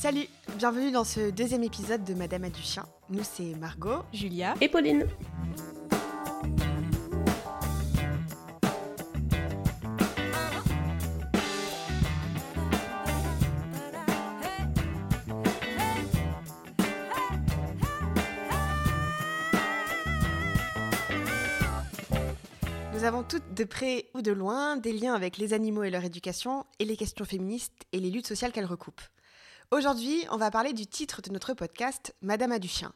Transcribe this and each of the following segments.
Salut, bienvenue dans ce deuxième épisode de Madame a du chien. Nous c'est Margot, Julia et Pauline. Nous avons toutes de près ou de loin des liens avec les animaux et leur éducation et les questions féministes et les luttes sociales qu'elles recoupent. Aujourd'hui, on va parler du titre de notre podcast, Madame a du chien.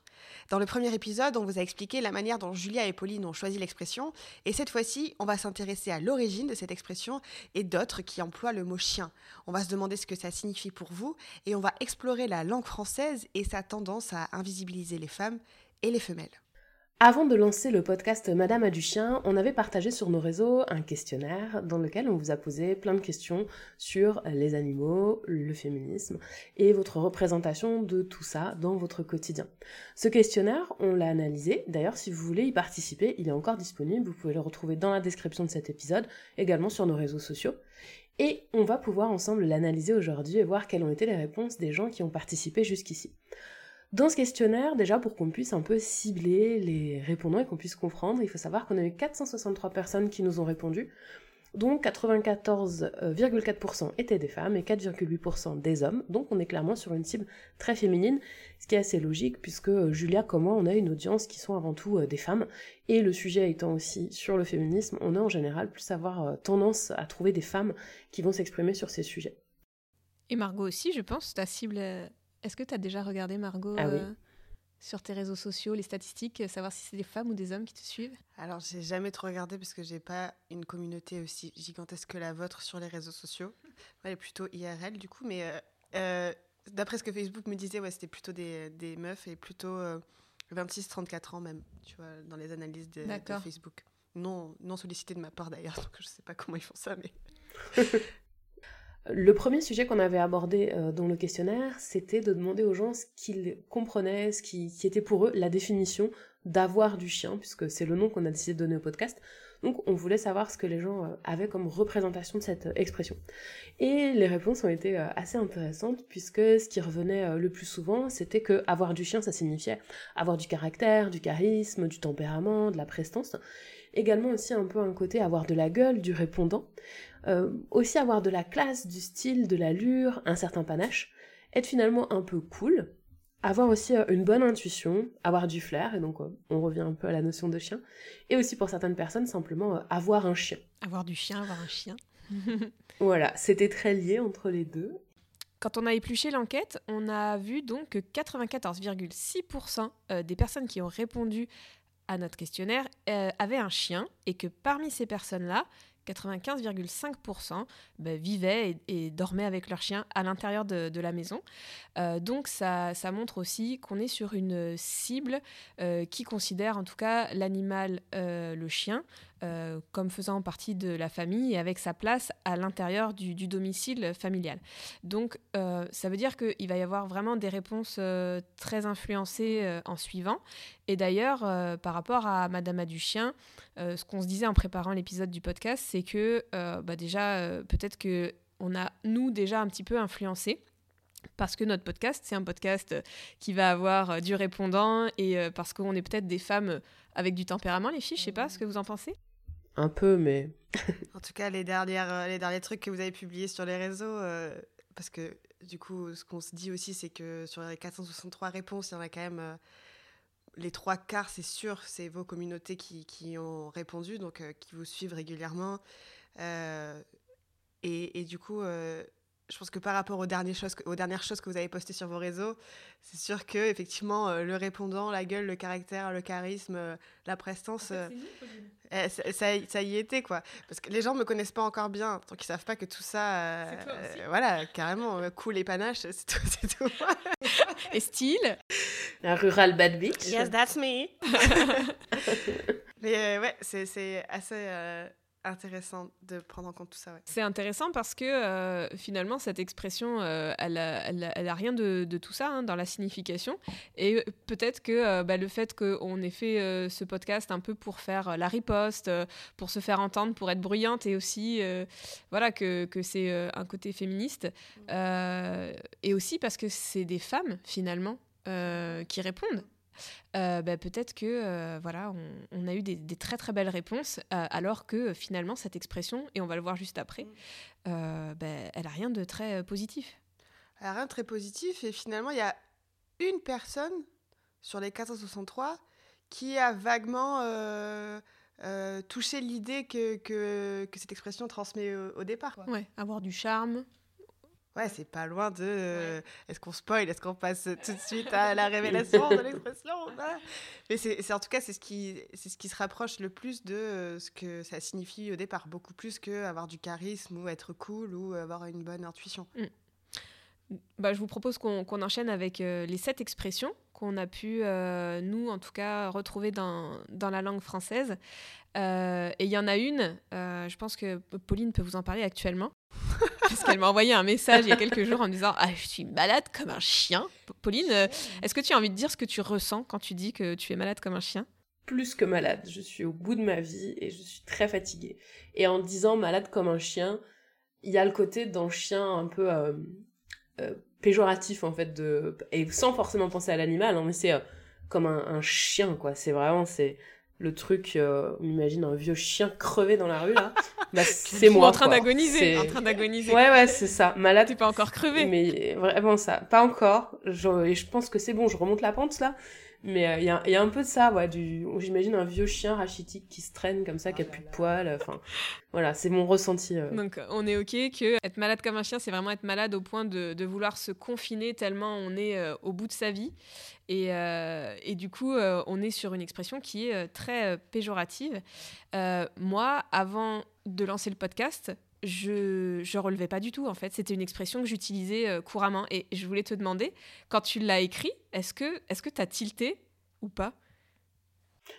Dans le premier épisode, on vous a expliqué la manière dont Julia et Pauline ont choisi l'expression, et cette fois-ci, on va s'intéresser à l'origine de cette expression et d'autres qui emploient le mot chien. On va se demander ce que ça signifie pour vous, et on va explorer la langue française et sa tendance à invisibiliser les femmes et les femelles. Avant de lancer le podcast Madame a du chien, on avait partagé sur nos réseaux un questionnaire dans lequel on vous a posé plein de questions sur les animaux, le féminisme et votre représentation de tout ça dans votre quotidien. Ce questionnaire, on l'a analysé. D'ailleurs, si vous voulez y participer, il est encore disponible. Vous pouvez le retrouver dans la description de cet épisode, également sur nos réseaux sociaux. Et on va pouvoir ensemble l'analyser aujourd'hui et voir quelles ont été les réponses des gens qui ont participé jusqu'ici. Dans ce questionnaire, déjà pour qu'on puisse un peu cibler les répondants et qu'on puisse comprendre, il faut savoir qu'on a eu 463 personnes qui nous ont répondu, dont 94,4% étaient des femmes et 4,8% des hommes, donc on est clairement sur une cible très féminine, ce qui est assez logique puisque euh, Julia comme moi on a une audience qui sont avant tout euh, des femmes, et le sujet étant aussi sur le féminisme, on a en général plus avoir euh, tendance à trouver des femmes qui vont s'exprimer sur ces sujets. Et Margot aussi, je pense, ta cible est-ce que tu as déjà regardé, Margot, ah euh, sur tes réseaux sociaux, les statistiques, euh, savoir si c'est des femmes ou des hommes qui te suivent? Alors, j'ai jamais trop regardé parce que j'ai pas une communauté aussi gigantesque que la vôtre sur les réseaux sociaux. Elle est plutôt IRL, du coup, mais euh, d'après ce que Facebook me disait, ouais, c'était plutôt des, des, meufs et plutôt 26-34 ans même, tu vois, dans les analyses de, de Facebook. Non, non sollicité de ma part d'ailleurs, donc je sais pas comment ils font ça, mais. Le premier sujet qu'on avait abordé euh, dans le questionnaire, c'était de demander aux gens ce qu'ils comprenaient, ce qui, était pour eux la définition d'avoir du chien, puisque c'est le nom qu'on a décidé de donner au podcast. Donc on voulait savoir ce que les gens euh, avaient comme représentation de cette euh, expression. Et les réponses ont été assez intéressantes, puisque ce qui revenait le plus souvent, c'était que avoir du chien, ça signifiait avoir du caractère, du charisme, du tempérament, de la prestance. Également aussi un peu un côté avoir de la gueule, du répondant. Euh, aussi avoir de la classe, du style, de l'allure, un certain panache, être finalement un peu cool, avoir aussi euh, une bonne intuition, avoir du flair, et donc euh, on revient un peu à la notion de chien, et aussi pour certaines personnes simplement avoir un chien. Avoir du chien, avoir un chien. voilà, c'était très lié entre les deux. Quand on a épluché l'enquête, on a vu donc que 94,6% des personnes qui ont répondu à notre questionnaire avaient un chien et que parmi ces personnes-là, 95,5% bah, vivaient et, dormaient avec leur chien à l'intérieur de, la maison. Euh, donc ça, montre aussi qu'on est sur une cible euh, qui considère en tout cas l'animal, euh, le chien, euh, comme faisant partie de la famille et avec sa place à l'intérieur du, domicile familial. Donc euh, ça veut dire qu'il va y avoir vraiment des réponses euh, très influencées en suivant. Et d'ailleurs, par rapport à Madame a du chien, ce qu'on se disait en préparant l'épisode du podcast, c'est que bah déjà, peut-être que on a, nous, déjà un petit peu influencé parce que notre podcast, c'est un podcast qui va avoir du répondant et parce qu'on est peut-être des femmes avec du tempérament, les filles, je sais pas ce que vous en pensez. Un peu, mais. en tout cas, les, dernières, euh, les derniers trucs que vous avez publiés sur les réseaux, euh, parce que du coup, ce qu'on se dit aussi, c'est que sur les 463 réponses, il y en a quand même. Euh, les trois quarts, c'est sûr, c'est vos communautés qui, ont répondu, donc qui vous suivent régulièrement. Et, du coup, je pense que par rapport aux dernières choses, aux dernières choses que vous avez postées sur vos réseaux, c'est sûr que effectivement euh, le répondant, la gueule, le caractère, le charisme, euh, la prestance, euh, eh, ça, y était quoi. Parce que les gens me connaissent pas encore bien, donc ils savent pas que tout ça, voilà, carrément cool et panache, c'est tout, tout. et style. Un rural bad bitch. Yes, that's me. Mais ouais, c'est assez intéressant de prendre en compte tout ça. C'est intéressant parce que euh, finalement, cette expression, euh, elle, a, elle, a, rien de, de tout ça hein, dans la signification. Et peut-être que euh, bah, le fait qu'on ait fait ce podcast un peu pour faire la riposte, pour se faire entendre, pour être bruyante, et aussi voilà, que, que c'est un côté féministe. et aussi parce que c'est des femmes, finalement, qui répondent. Euh, bah, peut-être que euh, voilà, on, a eu des, très très belles réponses, euh, alors que finalement cette expression, et on va le voir juste après, mm. bah, elle a rien de très positif. Elle a rien de très positif, et finalement il y a une personne sur les 463 qui a vaguement touché l'idée que, que, que, cette expression transmet au, départ. Ouais, avoir du charme, Ouais, c'est pas loin de. Euh, est-ce qu'on spoil Est-ce qu'on passe tout de suite à la révélation de l'expression Mais c'est en tout cas, c'est ce, qui, ce qui se rapproche le plus de euh, ce que ça signifie au départ, beaucoup plus que avoir du charisme ou être cool ou avoir une bonne intuition. Mm. Bah, je vous propose qu'on enchaîne avec euh, les sept expressions qu'on a pu, nous en tout cas, retrouver dans, dans la langue française. et il y en a une, je pense que Pauline peut vous en parler actuellement. Parce qu'elle m'a envoyé un message il y a quelques jours en me disant Ah, je suis malade comme un chien. Pauline, euh, est-ce que tu as envie de dire ce que tu ressens quand tu dis que tu es malade comme un chien? Plus que malade, je suis au bout de ma vie et je suis très fatiguée. Et en disant malade comme un chien, il y a le côté d'un chien un peu euh, euh, péjoratif en fait, de... et sans forcément penser à l'animal, hein, mais c'est comme un, un, chien quoi. C'est vraiment, c'est le truc, euh, on imagine un vieux chien crevé dans la rue là. Bah, c'est moi. En train d'agoniser. En train d'agoniser. Ouais, ouais, c'est ça. Malade. T'es pas encore crevé. Mais vraiment ça. Pas encore. Je, et je pense que c'est bon, je remonte la pente là. Mais il euh, y, a, un peu de ça, ouais, du, j'imagine un vieux chien rachitique qui se traîne comme ça, qui a plus de poils. Enfin, voilà, c'est mon ressenti. Euh. Donc, on est ok que être malade comme un chien, c'est vraiment être malade au point de, de vouloir se confiner tellement on est euh, au bout de sa vie. Et, et du coup, on est sur une expression qui est très péjorative. moi, avant de lancer le podcast, je je relevais pas du tout en fait. C'était une expression que j'utilisais euh, couramment et je voulais te demander quand tu l'as écrit, est-ce que est-ce que tu as tilté ou pas?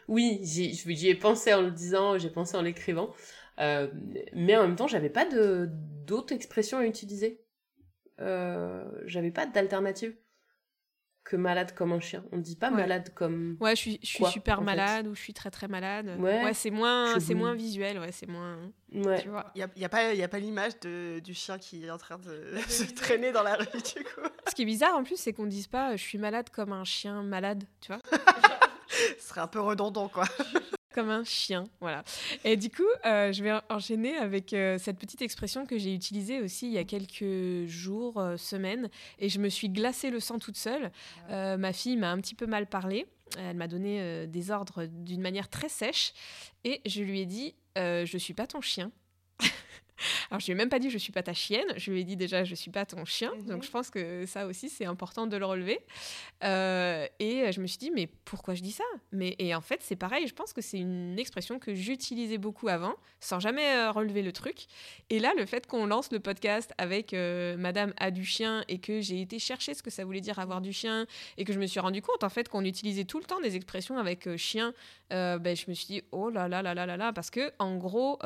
Oui, j'y ai pensé en le disant, j'ai pensé en l'écrivant, euh, mais en même temps, j'avais pas de d'autres expressions à utiliser. Euh, j'avais pas d'alternative que malade comme un chien. On ne dit pas malade comme. Ouais, je suis, je suis super malade ou je suis très très malade. Ouais, c'est moins, c'est moins visuel, ouais, c'est moins. Ouais. Tu vois. Il n'y a, y a, pas, y a pas l'image du chien qui est en train de se traîner dans la rue, du coup. Ce qui est bizarre en plus, c'est qu'on ne dise pas je suis malade comme un chien malade, tu vois. Ce serait un peu redondant, quoi. Comme un chien, voilà. Et du coup, euh, je vais enchaîner avec euh, cette petite expression que j'ai utilisée aussi il y a quelques jours, euh, semaines, et je me suis glacé le sang toute seule. ma fille m'a un petit peu mal parlé. Elle m'a donné des ordres d'une manière très sèche, et je lui ai dit Je suis pas ton chien. Alors, je lui ai même pas dit je suis pas ta chienne, je lui ai dit déjà je suis pas ton chien. Donc, mhm. je pense que ça aussi, c'est important de le relever. Euh, et je me suis dit, mais pourquoi je dis ça? Mais, Et en fait, c'est pareil, je pense que c'est une expression que j'utilisais beaucoup avant, sans jamais euh, relever le truc. Et là, le fait qu'on lance le podcast avec euh, Madame a du chien et que j'ai été chercher ce que ça voulait dire avoir du chien et que je me suis rendu compte en fait qu'on utilisait tout le temps des expressions avec chien, ben, je me suis dit, oh là là là là là là, parce que en gros,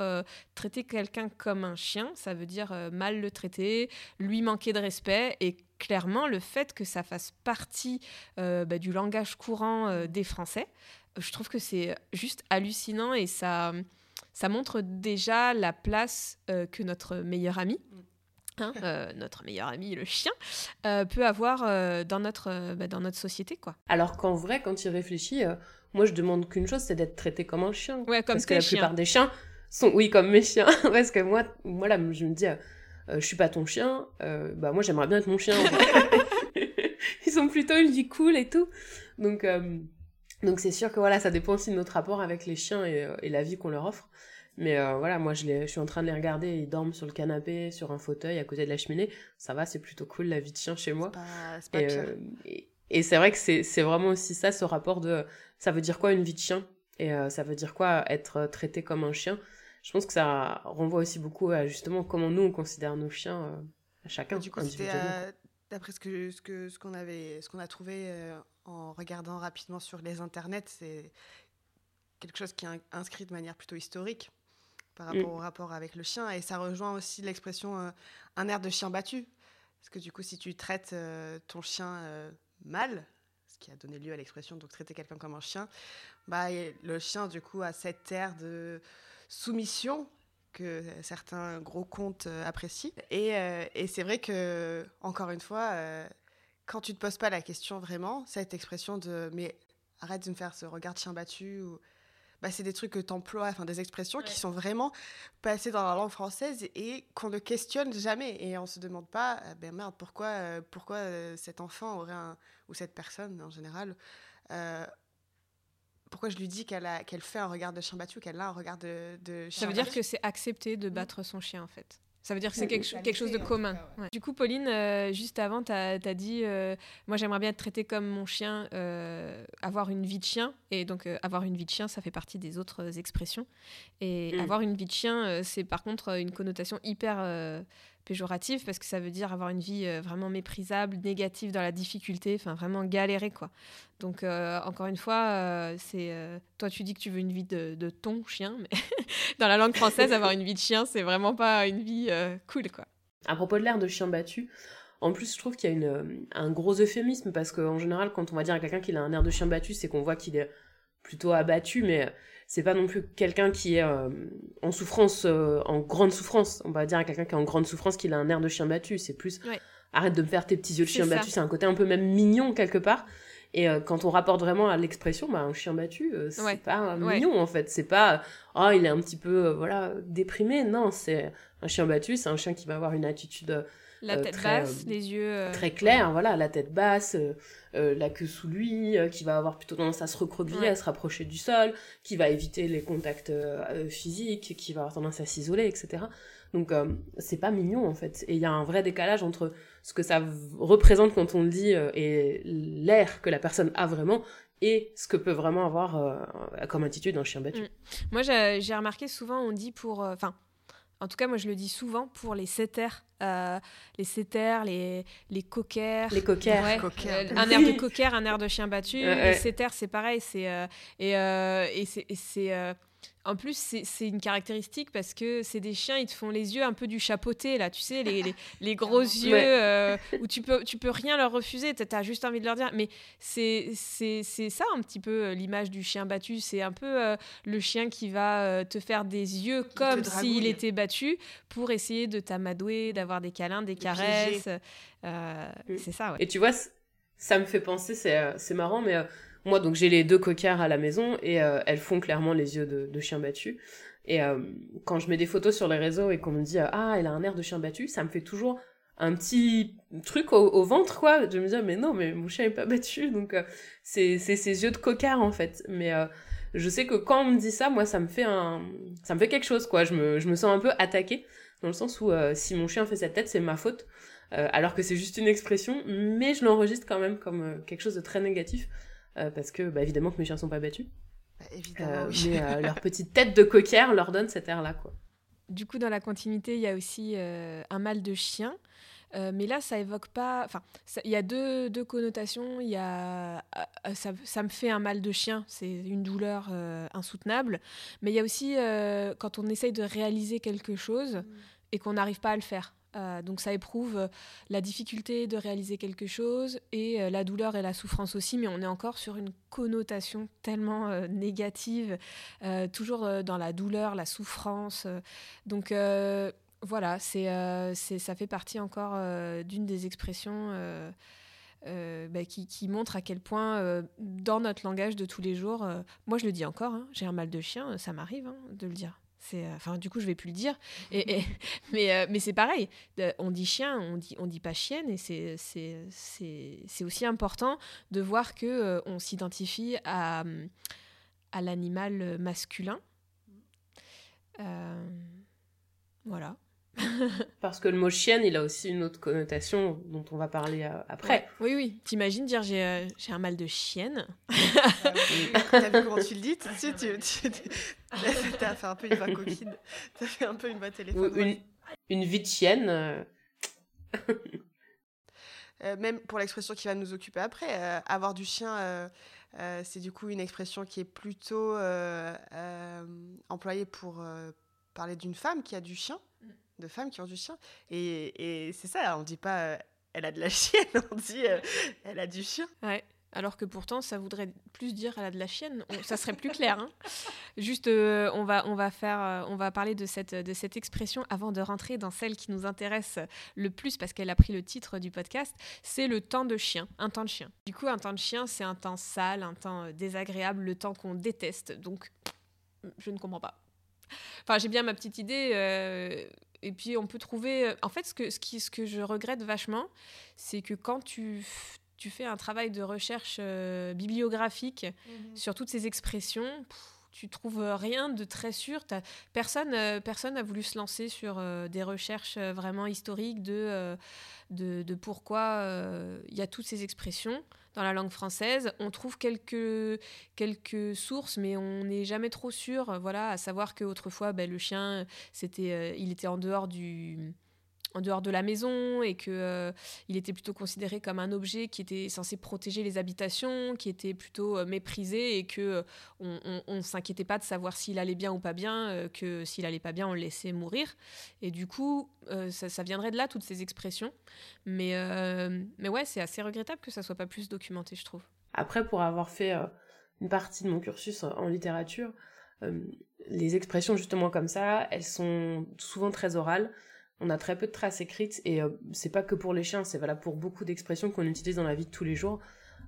traiter quelqu'un comme un chien, ça veut dire euh, mal le traiter, lui manquer de respect et clairement le fait que ça fasse partie euh, bah, du langage courant euh, des Français, je trouve que c'est juste hallucinant et ça, ça montre déjà la place que notre meilleur ami, Hein, notre meilleur ami, le chien, peut avoir dans, notre, bah, dans notre société. quoi. Alors qu'en vrai, quand il réfléchit, moi je demande qu'une chose, c'est d'être traité comme un chien. Ouais, comme Parce que la plupart des chiens sont, oui, comme mes chiens. Parce que moi, moi là, je me dis, euh, je suis pas ton chien, euh, bah moi j'aimerais bien être mon chien. Ils ont plutôt une vie cool et tout. Donc, euh, donc c'est sûr que voilà, ça dépend aussi de notre rapport avec les chiens et, et la vie qu'on leur offre. Mais voilà, moi je, les, je suis en train de les regarder, ils dorment sur le canapé, sur un fauteuil à côté de la cheminée. Ça va, c'est plutôt cool la vie de chien chez moi. Pas, pas et, et c'est vrai que c'est vraiment aussi ça, ce rapport de ça veut dire quoi une vie de chien? Et ça veut dire quoi être traité comme un chien? Je pense que ça renvoie aussi beaucoup à justement comment nous on considère nos chiens euh, à chacun. Du coup, d'après ce que ce que ce qu'on avait, ce qu'on a trouvé euh, en regardant rapidement sur les internets, c'est quelque chose qui est inscrit de manière plutôt historique. par rapport au rapport avec le chien. Et ça rejoint aussi l'expression un air de chien battu. Parce que du coup, si tu traites ton chien mal, ce qui a donné lieu à l'expression donc traiter quelqu'un comme un chien, bah, le chien du coup a cette air de soumission que certains gros contes euh, apprécient. Et, euh, et c'est vrai que, encore une fois, euh, quand tu te poses pas la question vraiment, cette expression de mais arrête de me faire ce regard de chien battu ou bah, c'est des trucs que tu emploies, enfin des expressions qui sont vraiment passées dans la langue française et qu'on ne questionne jamais. Et on se demande pas, ben merde, pourquoi, pourquoi cet enfant aurait un, ou cette personne en général, pourquoi je lui dis qu'elle qu'elle fait un regard de chien battu, qu'elle a un regard de, de chien Ça veut dire que c'est accepté de battre son chien, en fait. Ça veut dire que c'est quelque, quelque, chose de commun. Du coup, Pauline, euh, juste avant, tu as, dit euh, Moi, j'aimerais bien être traitée comme mon chien, euh, avoir une vie de chien. Et donc, avoir une vie de chien, ça fait partie des autres expressions. Et mm. avoir une vie de chien, c'est par contre une connotation hyper péjorative parce que ça veut dire avoir une vie euh, vraiment méprisable, négative dans la difficulté, enfin vraiment galérer quoi. Donc euh, encore une fois, euh, c'est toi tu dis que tu veux une vie de, de ton chien, mais dans la langue française, avoir une vie de chien, c'est vraiment pas une vie cool quoi. À propos de l'air de chien battu, en plus, je trouve qu'il y a une, un gros euphémisme parce qu'en général, quand on va dire à quelqu'un qu'il a un air de chien battu, c'est qu'on voit qu'il est plutôt abattu, mais c'est pas non plus quelqu'un qui est euh, en souffrance, euh, en grande souffrance. On va dire à quelqu'un qui est en grande souffrance qu'il a un air de chien battu. C'est plus arrête de me faire tes petits yeux de chien battu. C'est un côté un peu même mignon quelque part. Et euh, quand on rapporte vraiment à l'expression, bah, un chien battu, c'est pas mignon en fait. C'est pas, oh, il est un petit peu, voilà, déprimé. Non, c'est un chien battu, c'est un chien qui va avoir une attitude la tête basse, les yeux. Très clair, voilà, la tête basse, euh, la queue sous lui, euh, qui va avoir plutôt tendance à se recroqueviller, à se rapprocher du sol, qui va éviter les contacts euh, physiques, qui va avoir tendance à s'isoler, etc. Donc c'est pas mignon en fait. Et il y a un vrai décalage entre ce que ça représente quand on le dit et l'air que la personne a vraiment et ce que peut vraiment avoir comme attitude un chien battu. Mm. Moi j'ai remarqué souvent on dit pour... Enfin en tout cas, moi, je le dis souvent pour les setters. Euh, les setters, les, les coquers. Les coquers. Euh, un air de cocker, un air de chien battu. les setters, c'est pareil. C'est, euh, et, et c'est en plus, c'est une caractéristique parce que c'est des chiens, ils te font les yeux un peu du chapeauté, là, tu sais, les, les, gros yeux euh, où tu peux, tu peux rien leur refuser, tu as juste envie de leur dire. Mais c'est ça un petit peu euh, l'image du chien battu. C'est un peu euh, le chien qui va te faire des yeux comme s'il était battu pour essayer de t'amadouer, d'avoir des câlins, des caresses. Mm. c'est ça, ouais. Et tu vois, ça me fait penser, c'est marrant, mais moi, donc j'ai les deux coquards à la maison et euh, elles font clairement les yeux de, chien battu. Et euh, quand je mets des photos sur les réseaux et qu'on me dit ah elle a un air de chien battu, ça me fait toujours un petit truc au, ventre quoi. Je me dis mais non mais mon chien est pas battu donc euh, c'est ses yeux de cocard en fait. Mais je sais que quand on me dit ça, moi ça me fait un ça me fait quelque chose quoi. Je me je me sens un peu attaquée dans le sens où si mon chien fait cette tête c'est ma faute. alors que c'est juste une expression, mais je l'enregistre quand même comme quelque chose de très négatif euh, parce que bah, évidemment que mes chiens sont pas battus. Bah, évidemment, euh, Mais euh, leur petite tête de coquère leur donne cet air-là, quoi. Du coup, dans la continuité, il y a aussi un mal de chien. mais là, ça évoque pas. Enfin, il y a deux, deux, connotations. Il y a ça, ça, me fait un mal de chien, c'est une douleur insoutenable. Mais il y a aussi quand on essaye de réaliser quelque chose mm. et qu'on n'arrive pas à le faire. Euh, donc ça éprouve euh, la difficulté de réaliser quelque chose et euh, la douleur et la souffrance aussi, mais on est encore sur une connotation tellement négative, toujours dans la douleur, la souffrance. donc voilà, c'est, ça fait partie encore d'une des expressions bah, qui, qui, montre à quel point, dans notre langage de tous les jours, moi je le dis encore, hein, j'ai un mal de chien, ça m'arrive hein, de le dire. Euh, enfin, du coup, je vais plus le dire. Et, mais, euh, mais c'est pareil. On dit chien, on dit, on dit pas chienne. Et c'est aussi important de voir que euh, on s'identifie à, à l'animal masculin. voilà. Parce que le mot chienne, il a aussi une autre connotation dont on va parler euh, après. Oui, oui. T'imagines dire j'ai euh, j'ai un mal de chienne T'as vu comment tu le dis Tu tu, as fait un peu une voix coquine. T'as fait un peu une voix téléphone. Une, une vie de chienne. Euh. même pour l'expression qui va nous occuper après, avoir du chien, c'est du coup une expression qui est plutôt employée pour parler d'une femme qui a du chien. De femmes qui ont du chien. Et, et c'est ça, on dit pas elle a de la chienne, on dit elle a du chien. Ouais. Alors que pourtant, ça voudrait plus dire elle a de la chienne. ça serait plus clair. Hein. Juste, euh, on, va, on, va faire, euh, on va parler de cette, de cette expression avant de rentrer dans celle qui nous intéresse le plus parce qu'elle a pris le titre du podcast. C'est le temps de chien, un temps de chien. Du coup, un temps de chien, c'est un temps sale, un temps euh, désagréable, le temps qu'on déteste. Donc, je ne comprends pas. Enfin, j'ai bien ma petite idée. et puis, on peut trouver. En fait, ce que, ce, qui, ce que je regrette vachement, c'est que quand tu tu fais un travail de recherche euh, bibliographique mhm. sur toutes ces expressions, tu trouves rien de très sûr. Personne euh, personne n'a voulu se lancer sur euh, des recherches vraiment historiques de, de, pourquoi il y a toutes ces expressions dans la langue française. On trouve quelques, quelques sources, mais on n'est jamais trop sûr. Voilà, à savoir qu'autrefois, ben, le chien, c'était, il était en dehors du en dehors de la maison et que euh, il était plutôt considéré comme un objet qui était censé protéger les habitations, qui était plutôt euh, méprisé et que euh, on, s'inquiétait pas de savoir s'il allait bien ou pas bien, que s'il allait pas bien on le laissait mourir. Et du coup, ça, viendrait de là toutes ces expressions. Mais mais ouais, c'est assez regrettable que ça soit pas plus documenté, je trouve. Après, pour avoir fait une partie de mon cursus en littérature, les expressions justement comme ça, elles sont souvent très orales on a très peu de traces écrites et euh, c'est pas que pour les chiens, c'est valable pour beaucoup d'expressions qu'on utilise dans la vie de tous les jours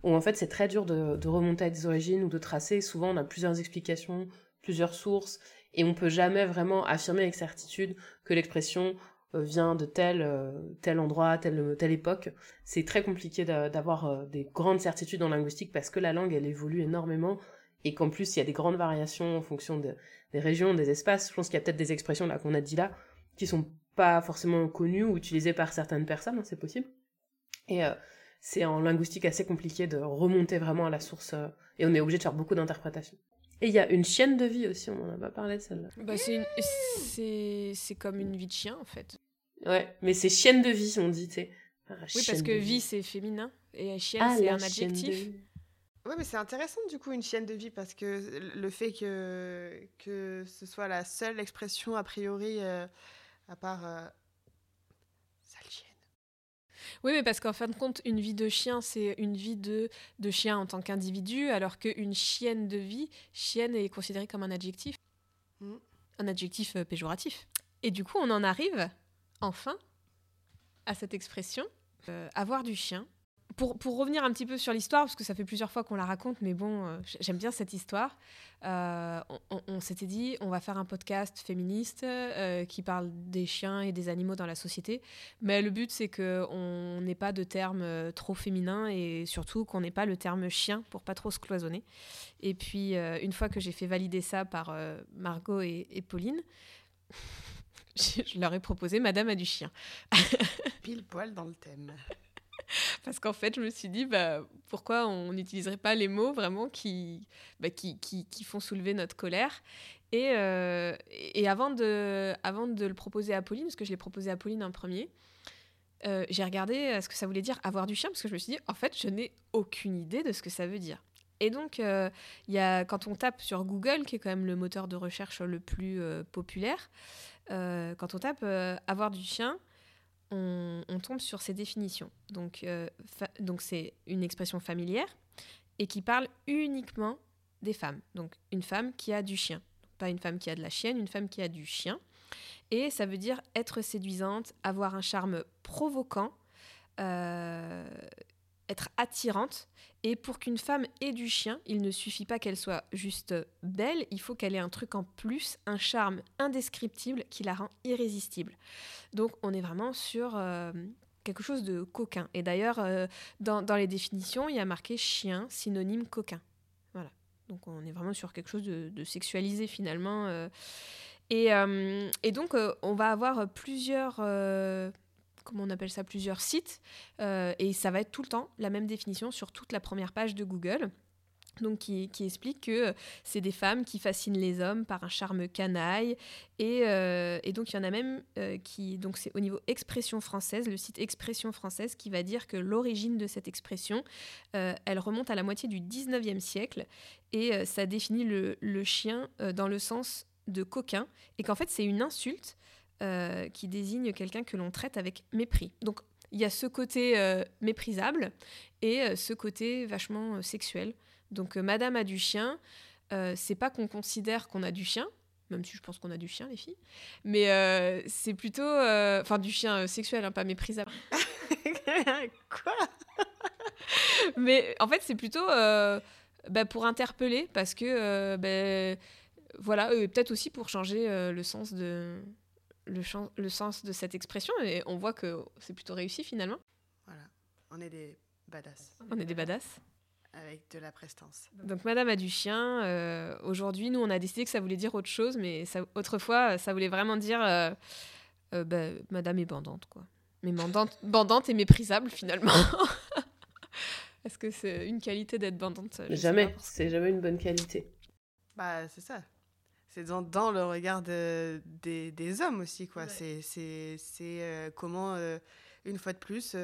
où en fait c'est très dur de, remonter à des origines ou de tracer. Souvent on a plusieurs explications, plusieurs sources et on peut jamais vraiment affirmer avec certitude que l'expression euh, vient de tel, euh, tel endroit, telle, telle époque. C'est très compliqué d'avoir des grandes certitudes en linguistique parce que la langue elle évolue énormément et qu'en plus il y a des grandes variations en fonction des régions, des espaces. Je pense qu'il y a peut-être des expressions là qu'on a dit là qui sont pas forcément connu ou utilisé par certaines personnes, hein, c'est possible. Et euh, c'est en linguistique assez compliqué de remonter vraiment à la source, euh, et on est obligé de faire beaucoup d'interprétations. Et il y a une chienne de vie aussi, on en a pas parlé de celle-là. Bah c'est, c'est comme une vie de chien en fait. Ouais, mais c'est chienne de vie, on dit, tu sais. Ah, oui, parce que vie, c'est féminin, et chienne, ah, c'est un adjectif. Oui, mais c'est intéressant du coup une chienne de vie parce que le fait que, que ce soit la seule expression a priori euh, à part euh, sale chienne. Oui, mais parce qu'en fin de compte, une vie de chien, c'est une vie de, de chien en tant qu'individu, alors qu'une chienne de vie, chienne est considérée comme un adjectif. Mm. Un adjectif euh, péjoratif. Et du coup, on en arrive, enfin, à cette expression, euh, avoir du chien, pour, revenir un petit peu sur l'histoire, parce que ça fait plusieurs fois qu'on la raconte, mais bon, euh, j'aime bien cette histoire. Euh, on, s'était dit, on va faire un podcast féministe euh, qui parle des chiens et des animaux dans la société. Mais le but, c'est qu'on n'ait pas de terme trop féminin et surtout qu'on n'ait pas le terme chien pour pas trop se cloisonner. Et puis, une fois que j'ai fait valider ça par Margot et Pauline, je leur ai proposé Madame a du chien. Pile poil dans le thème. Parce qu'en fait, je me suis dit, bah, pourquoi on n'utiliserait pas les mots vraiment qui, bah, qui, qui, font soulever notre colère et, euh, et avant, de, avant de le proposer à Pauline, parce que je l'ai proposé à Pauline en premier, euh, j'ai regardé euh, ce que ça voulait dire avoir du chien, parce que je me suis dit, en fait, je n'ai aucune idée de ce que ça veut dire. Et donc, il y a, quand on tape sur Google, qui est quand même le moteur de recherche le plus populaire, quand on tape avoir du chien, on, tombe sur ces définitions. Donc, euh, donc c'est une expression familière et qui parle uniquement des femmes. Donc, une femme qui a du chien. Pas une femme qui a de la chienne, une femme qui a du chien. Et ça veut dire être séduisante, avoir un charme provoquant, euh, être attirante. Et pour qu'une femme ait du chien, il ne suffit pas qu'elle soit juste belle, il faut qu'elle ait un truc en plus, un charme indescriptible qui la rend irrésistible. Donc on est vraiment sur euh, quelque chose de coquin. Et d'ailleurs, euh, dans, les définitions, il y a marqué chien, synonyme coquin. Voilà. Donc on est vraiment sur quelque chose de, sexualisé finalement. Euh. Et, et, donc on va avoir plusieurs comment on appelle ça, plusieurs sites, euh, et ça va être tout le temps la même définition sur toute la première page de Google. Donc qui, explique que c'est des femmes qui fascinent les hommes par un charme canaille. Et, euh, donc il y en a même euh, qui... Donc c'est au niveau expression française, le site expression française, qui va dire que l'origine de cette expression, elle remonte à la moitié du 19e siècle. Et ça définit le chien dans le sens de coquin et qu'en fait c'est une insulte qui désigne quelqu'un que l'on traite avec mépris. Donc il y a ce côté méprisable et ce côté vachement sexuel. Donc Madame a du chien, c'est pas qu'on considère qu'on a du chien, même si je pense qu'on a du chien, les filles. Mais euh, c'est plutôt. Euh, enfin, du chien euh, sexuel, hein, pas méprisable. Quoi? Mais en fait, c'est plutôt bah, pour interpeller, parce que. Bah, voilà, peut-être aussi pour changer le sens de. Le, le sens de cette expression et on voit que c'est plutôt réussi finalement. Voilà, on est des badass. On est des badass. Avec de la prestance. Donc Madame a du chien. Euh, aujourd'hui, nous, on a décidé que ça voulait dire autre chose, mais ça, autrefois, ça voulait vraiment dire euh, euh, bah, Madame est bandante, quoi. Mais bandante, bandante et méprisable, finalement. Est-ce que c'est une qualité d'être bandante? Jamais. C'est jamais une bonne qualité. Bah, c'est ça. C'est dans, dans, le regard des, des, hommes aussi, quoi. C'est C'est comment, une fois de plus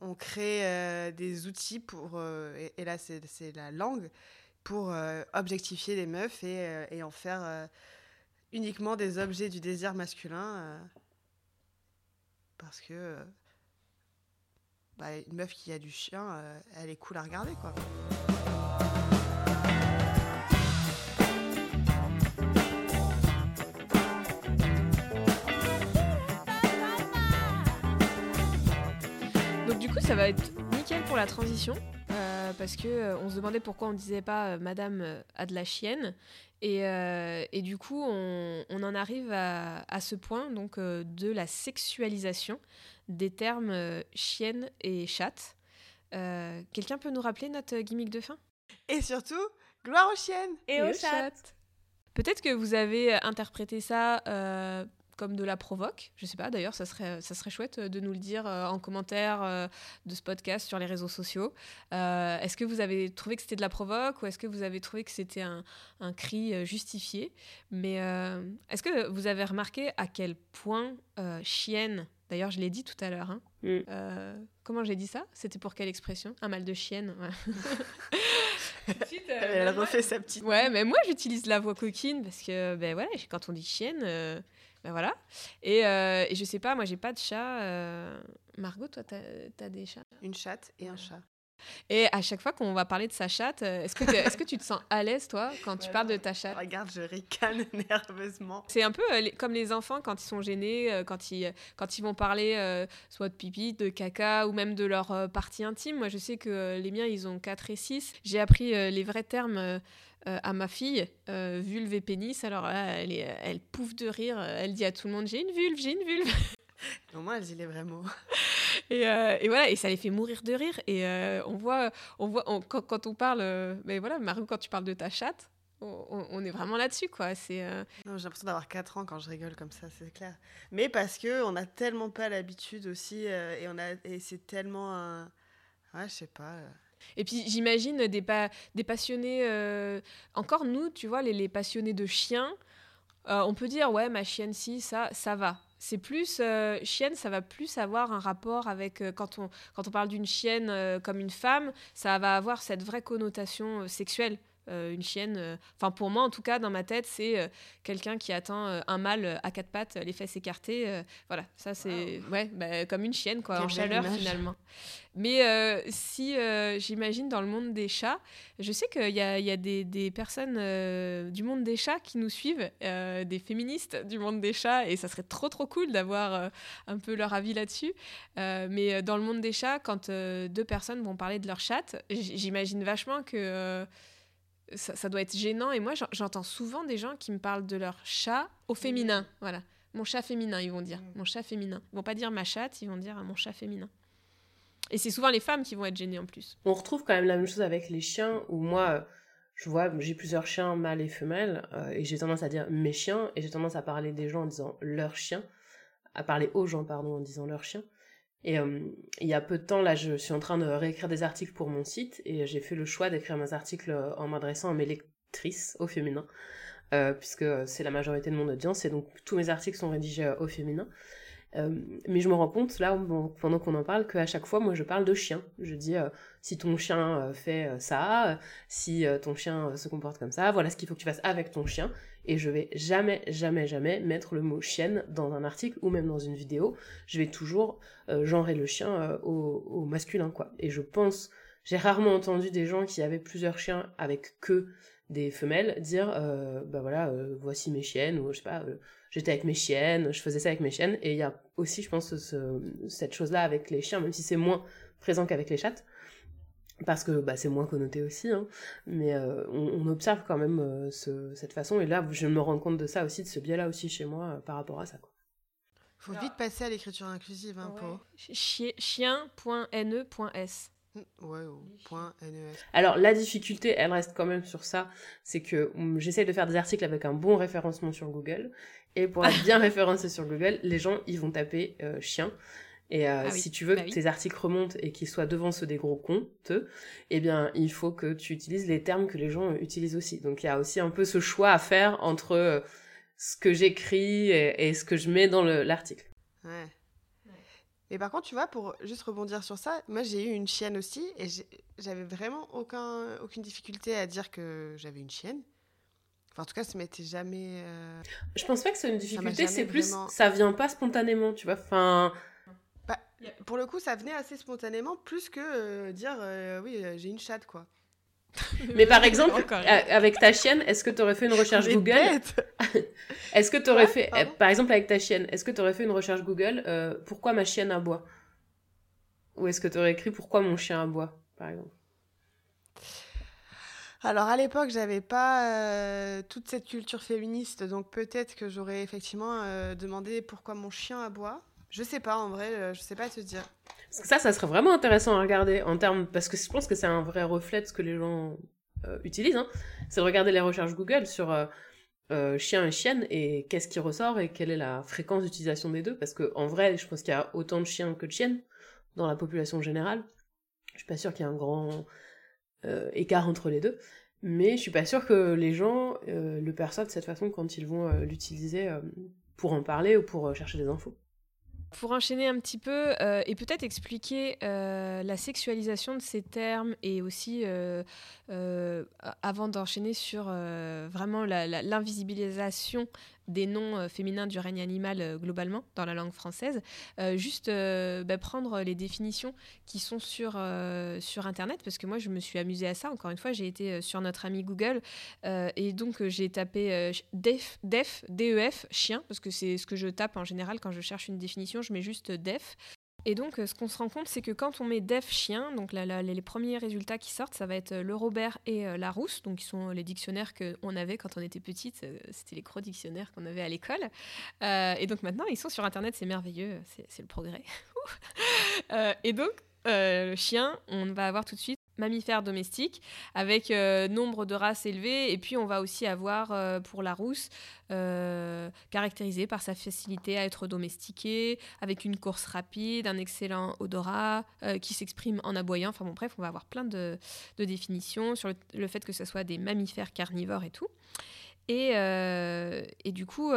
on crée euh, des outils pour, euh, et, là c'est la langue, pour euh, objectifier les meufs et, en faire uniquement des objets du désir masculin. parce que bah, une meuf qui a du chien, elle est cool à regarder quoi. Ça va être nickel pour la transition. Euh, parce que euh, on se demandait pourquoi on disait pas euh, Madame a de la chienne et, et du coup on, on en arrive à, à, ce point donc de la sexualisation des termes chienne et chatte. Quelqu'un peut nous rappeler notre gimmick de fin? Et surtout, gloire aux chiennes et, aux chattes. Peut-être que vous avez interprété ça comme de la provoque. Je sais pas, d'ailleurs, ça serait, ça serait chouette de nous le dire euh, en commentaire euh, de ce podcast sur les réseaux sociaux. Euh, est-ce que vous avez trouvé que c'était de la provoque ou est-ce que vous avez trouvé que c'était un, un, cri justifié? Mais est-ce que vous avez remarqué à quel point chienne, d'ailleurs, je l'ai dit tout à l'heure, hein, mm. comment j'ai dit ça? C'était pour quelle expression? Un mal de chienne Elle refait sa petite. Ouais, mais moi j'utilise la voix coquine parce que ben voilà, quand on dit chienne, ben voilà. Et, euh, et, je sais pas, moi j'ai pas de chat. Euh, Margot, toi, t'as as des chats? Une chatte et un chat. Et à chaque fois qu'on va parler de sa chatte, euh, est-ce que, est que tu te sens à l'aise, toi, quand tu parles de ta chatte? Regarde, je ricane nerveusement. C'est un peu comme les enfants quand ils sont gênés, quand, ils, quand ils vont parler soit de pipi, de caca ou même de leur partie intime. Moi, je sais que les miens, ils ont 4 et 6. J'ai appris les vrais termes euh, à ma fille, euh, vulve et pénis. Alors là, elle, elle pouffe de rire. Elle dit à tout le monde J'ai une vulve, j'ai une vulve. Au moins, elle dit les vrais mots. Et, euh, et, voilà, et ça les fait mourir de rire. Et on voit, on voit quand, on parle, mais voilà, Marie, quand tu parles de ta chatte, on, est vraiment là-dessus, quoi. C'est. J'ai l'impression d'avoir 4 ans quand je rigole comme ça, c'est clair. Mais parce que on a tellement pas l'habitude aussi, et on a, et c'est tellement, un... ouais, je sais pas. Et puis j'imagine des, des passionnés, euh, encore nous, tu vois, les, passionnés de chiens, euh, on peut dire, ouais, ma chienne, si, ça, ça va. C'est plus, euh, chienne, ça va plus avoir un rapport avec, quand, on, quand on parle d'une chienne comme une femme, ça va avoir cette vraie connotation sexuelle. Euh, une chienne. Euh, enfin, pour moi, en tout cas, dans ma tête, c'est euh, quelqu'un qui atteint un mâle à quatre pattes, les fesses écartées. voilà, ça, c'est ouais, bah, comme une chienne, quoi, en chaleur, finalement. Mais si j'imagine dans le monde des chats, je sais qu'il y a, y a des, des, personnes du monde des chats qui nous suivent, des féministes du monde des chats, et ça serait trop trop cool d'avoir un peu leur avis là-dessus. mais dans le monde des chats, quand deux personnes vont parler de leur chatte, j'imagine vachement que ça, doit être gênant. Et moi, j'entends souvent des gens qui me parlent de leur chat au féminin. Voilà. Mon chat féminin, ils vont dire. Mon chat féminin. Ils vont pas dire ma chatte, ils vont dire mon chat féminin. Et c'est souvent les femmes qui vont être gênées en plus. On retrouve quand même la même chose avec les chiens, où moi, je vois, j'ai plusieurs chiens mâles et femelles, euh, et j'ai tendance à dire mes chiens, et j'ai tendance à parler des gens en disant leurs chiens, à parler aux gens, pardon, en disant leurs chiens. Et euh, il y a peu de temps, là, je suis en train de réécrire des articles pour mon site et j'ai fait le choix d'écrire mes articles en m'adressant à mes lectrices au féminin, euh, puisque c'est la majorité de mon audience et donc tous mes articles sont rédigés euh, au féminin. mais je me rends compte, là, pendant qu'on en parle, qu'à chaque fois, moi, je parle de chien. Je dis, si ton chien fait ça, si ton chien se comporte comme ça, voilà ce qu'il faut que tu fasses avec ton chien. Et je vais jamais, jamais, jamais mettre le mot chienne dans un article ou même dans une vidéo. Je vais toujours euh, genrer le chien euh, au, masculin, quoi. Et je pense, j'ai rarement entendu des gens qui avaient plusieurs chiens avec que des femelles dire, euh, bah voilà, voici mes chiennes, ou je sais pas, j'étais avec mes chiennes, je faisais ça avec mes chiennes. Et il y a aussi, je pense, ce, cette chose-là avec les chiens, même si c'est moins présent qu'avec les chattes parce que bah, c'est moins connoté aussi, hein. mais euh, on, on, observe quand même euh, ce, cette façon, et là je me rends compte de ça aussi, de ce biais-là aussi chez moi euh, par rapport à ça. Quoi. Faut vite passer à l'écriture inclusive, hein, ouais. pour... Chien.ne.s. Ouais, ou .nes. Alors la difficulté, elle reste quand même sur ça, c'est que um, j'essaye de faire des articles avec un bon référencement sur Google, et pour être bien référencé sur Google, les gens ils vont taper euh, chien, et euh, ah oui. si tu veux bah que oui. tes articles remontent et qu'ils soient devant ceux des gros comptes, eh bien, il faut que tu utilises les termes que les gens utilisent aussi. Donc, il y a aussi un peu ce choix à faire entre euh, ce que j'écris et, et, ce que je mets dans l'article. Ouais. Et par contre, tu vois, pour juste rebondir sur ça, moi j'ai eu une chienne aussi et j'avais vraiment aucun, aucune difficulté à dire que j'avais une chienne. Enfin, en tout cas, ça m'était jamais. Euh... Je pense pas que c'est une difficulté, c'est plus. Vraiment... Ça vient pas spontanément, tu vois. Enfin. Pour le coup, ça venait assez spontanément, plus que euh, dire euh, oui, euh, j'ai une chatte, quoi. Mais par exemple, avec ta chienne, est-ce que tu aurais fait une recherche Mais Google Est-ce que tu aurais Ouais, fait, pardon. par exemple avec ta chienne, est-ce que tu aurais fait une recherche Google euh, Pourquoi ma chienne aboie? Ou est-ce que tu aurais écrit pourquoi mon chien aboie, par exemple? Alors à l'époque, j'avais pas euh, toute cette culture féministe, donc peut-être que j'aurais effectivement euh, demandé pourquoi mon chien aboie. Je sais pas, en vrai, euh, je sais pas te dire. Parce que ça, ça serait vraiment intéressant à regarder en termes, parce que je pense que c'est un vrai reflet de ce que les gens euh, utilisent. Hein. C'est de regarder les recherches Google sur euh, chien et chienne et qu'est-ce qui ressort et quelle est la fréquence d'utilisation des deux. Parce que en vrai, je pense qu'il y a autant de chiens que de chiennes dans la population générale. Je suis pas sûre qu'il y ait un grand écart entre les deux. Mais je suis pas sûre que les gens le perçoivent de cette façon quand ils vont l'utiliser pour en parler ou pour chercher des infos. Pour enchaîner un petit peu euh, et peut-être expliquer euh, la sexualisation de ces termes et aussi, euh, avant d'enchaîner sur vraiment l'invisibilisation des noms féminins du règne animal globalement dans la langue française, juste bah, prendre les définitions qui sont sur, sur Internet, parce que moi je me suis amusée à ça, encore une fois, j'ai été sur notre ami Google et donc j'ai tapé def, def, DEF, chien, parce que c'est ce que je tape en général quand je cherche une définition. Je mets juste def. Et donc, ce qu'on se rend compte, c'est que quand on met def chien, donc les premiers résultats qui sortent, ça va être le Robert et euh, la Rousse, donc qui sont les dictionnaires qu'on avait quand on était petite. Euh, C'était les gros dictionnaires qu'on avait à l'école. Euh, et donc maintenant, ils sont sur Internet, c'est merveilleux, c'est le progrès. Euh, et donc, le chien, on va avoir tout de suite mammifères domestiques avec euh, nombre de races élevées. Et puis on va aussi avoir euh, pour la rousse euh, caractérisée par sa facilité à être domestiquée avec une course rapide un excellent odorat qui s'exprime en aboyant. Enfin bon bref on va avoir plein de, définitions sur le, fait que ce soit des mammifères carnivores et tout. Et, du coup,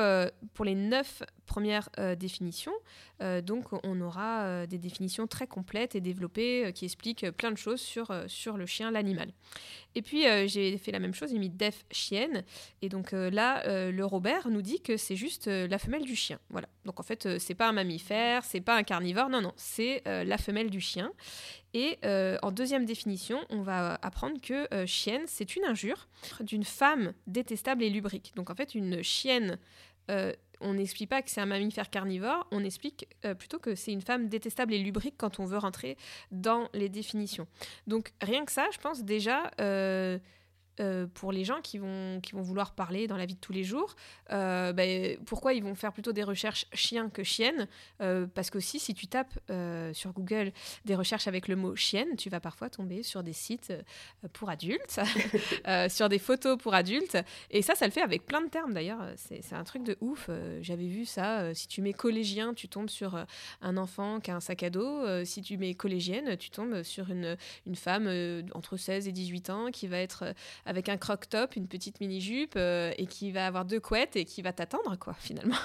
pour les neuf premières euh, définitions, donc on aura des définitions très complètes et développées qui expliquent plein de choses sur, sur le chien, l'animal. Et puis j'ai fait la même chose, j'ai mis def chienne. Et donc là, le Robert nous dit que c'est juste la femelle du chien. Voilà. Donc en fait, c'est pas un mammifère, c'est pas un carnivore, non, non, c'est la femelle du chien. Et euh, en deuxième définition, on va apprendre que euh, chienne, c'est une injure d'une femme détestable et lubrique. Donc en fait, une chienne, euh, on n'explique pas que c'est un mammifère carnivore, on explique euh, plutôt que c'est une femme détestable et lubrique quand on veut rentrer dans les définitions. Donc rien que ça, je pense déjà euh, euh, pour les gens qui vont, qui vont vouloir parler dans la vie de tous les jours. Euh, bah, pourquoi ils vont faire plutôt des recherches chien que chienne? Euh, Parce qu'aussi, si tu tapes euh, sur Google des recherches avec le mot chienne, tu vas parfois tomber sur des sites pour adultes, sur des photos pour adultes. Et ça, ça le fait avec plein de termes d'ailleurs. C'est un truc de ouf. J'avais vu ça. si tu mets collégien, tu tombes sur un enfant qui a un sac à dos. si tu mets collégienne, tu tombes sur une, une femme entre 16 et 18 ans qui va être avec un croc-top, une petite mini-jupe, euh, et qui va avoir deux couettes et qui va t'attendre, quoi, finalement.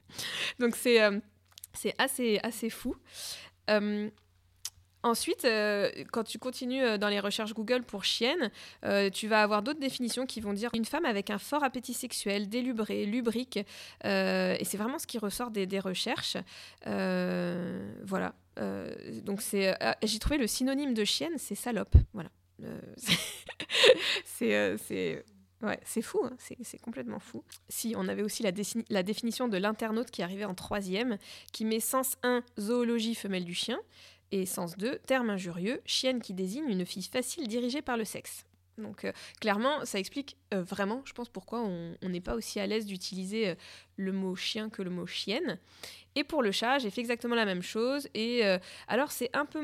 Donc c'est euh, c'est assez, assez fou. Euh, Ensuite, quand tu continues dans les recherches Google pour chienne, tu vas avoir d'autres définitions qui vont dire une femme avec un fort appétit sexuel, délubré, lubrique. et c'est vraiment ce qui ressort des, des recherches. voilà. donc c'est, j'ai trouvé le synonyme de chienne, c'est salope. Voilà. c'est, c'est Ouais, fou, hein. c'est complètement fou. Si, on avait aussi la, la définition de l'internaute qui arrivait en troisième, qui met sens 1, zoologie femelle du chien, et sens 2, terme injurieux, chienne qui désigne une fille facile dirigée par le sexe. Donc euh, clairement, ça explique euh, vraiment, je pense, pourquoi on n'est pas aussi à l'aise d'utiliser euh, le mot chien que le mot chienne. Et pour le chat, j'ai fait exactement la même chose. Et alors c'est un peu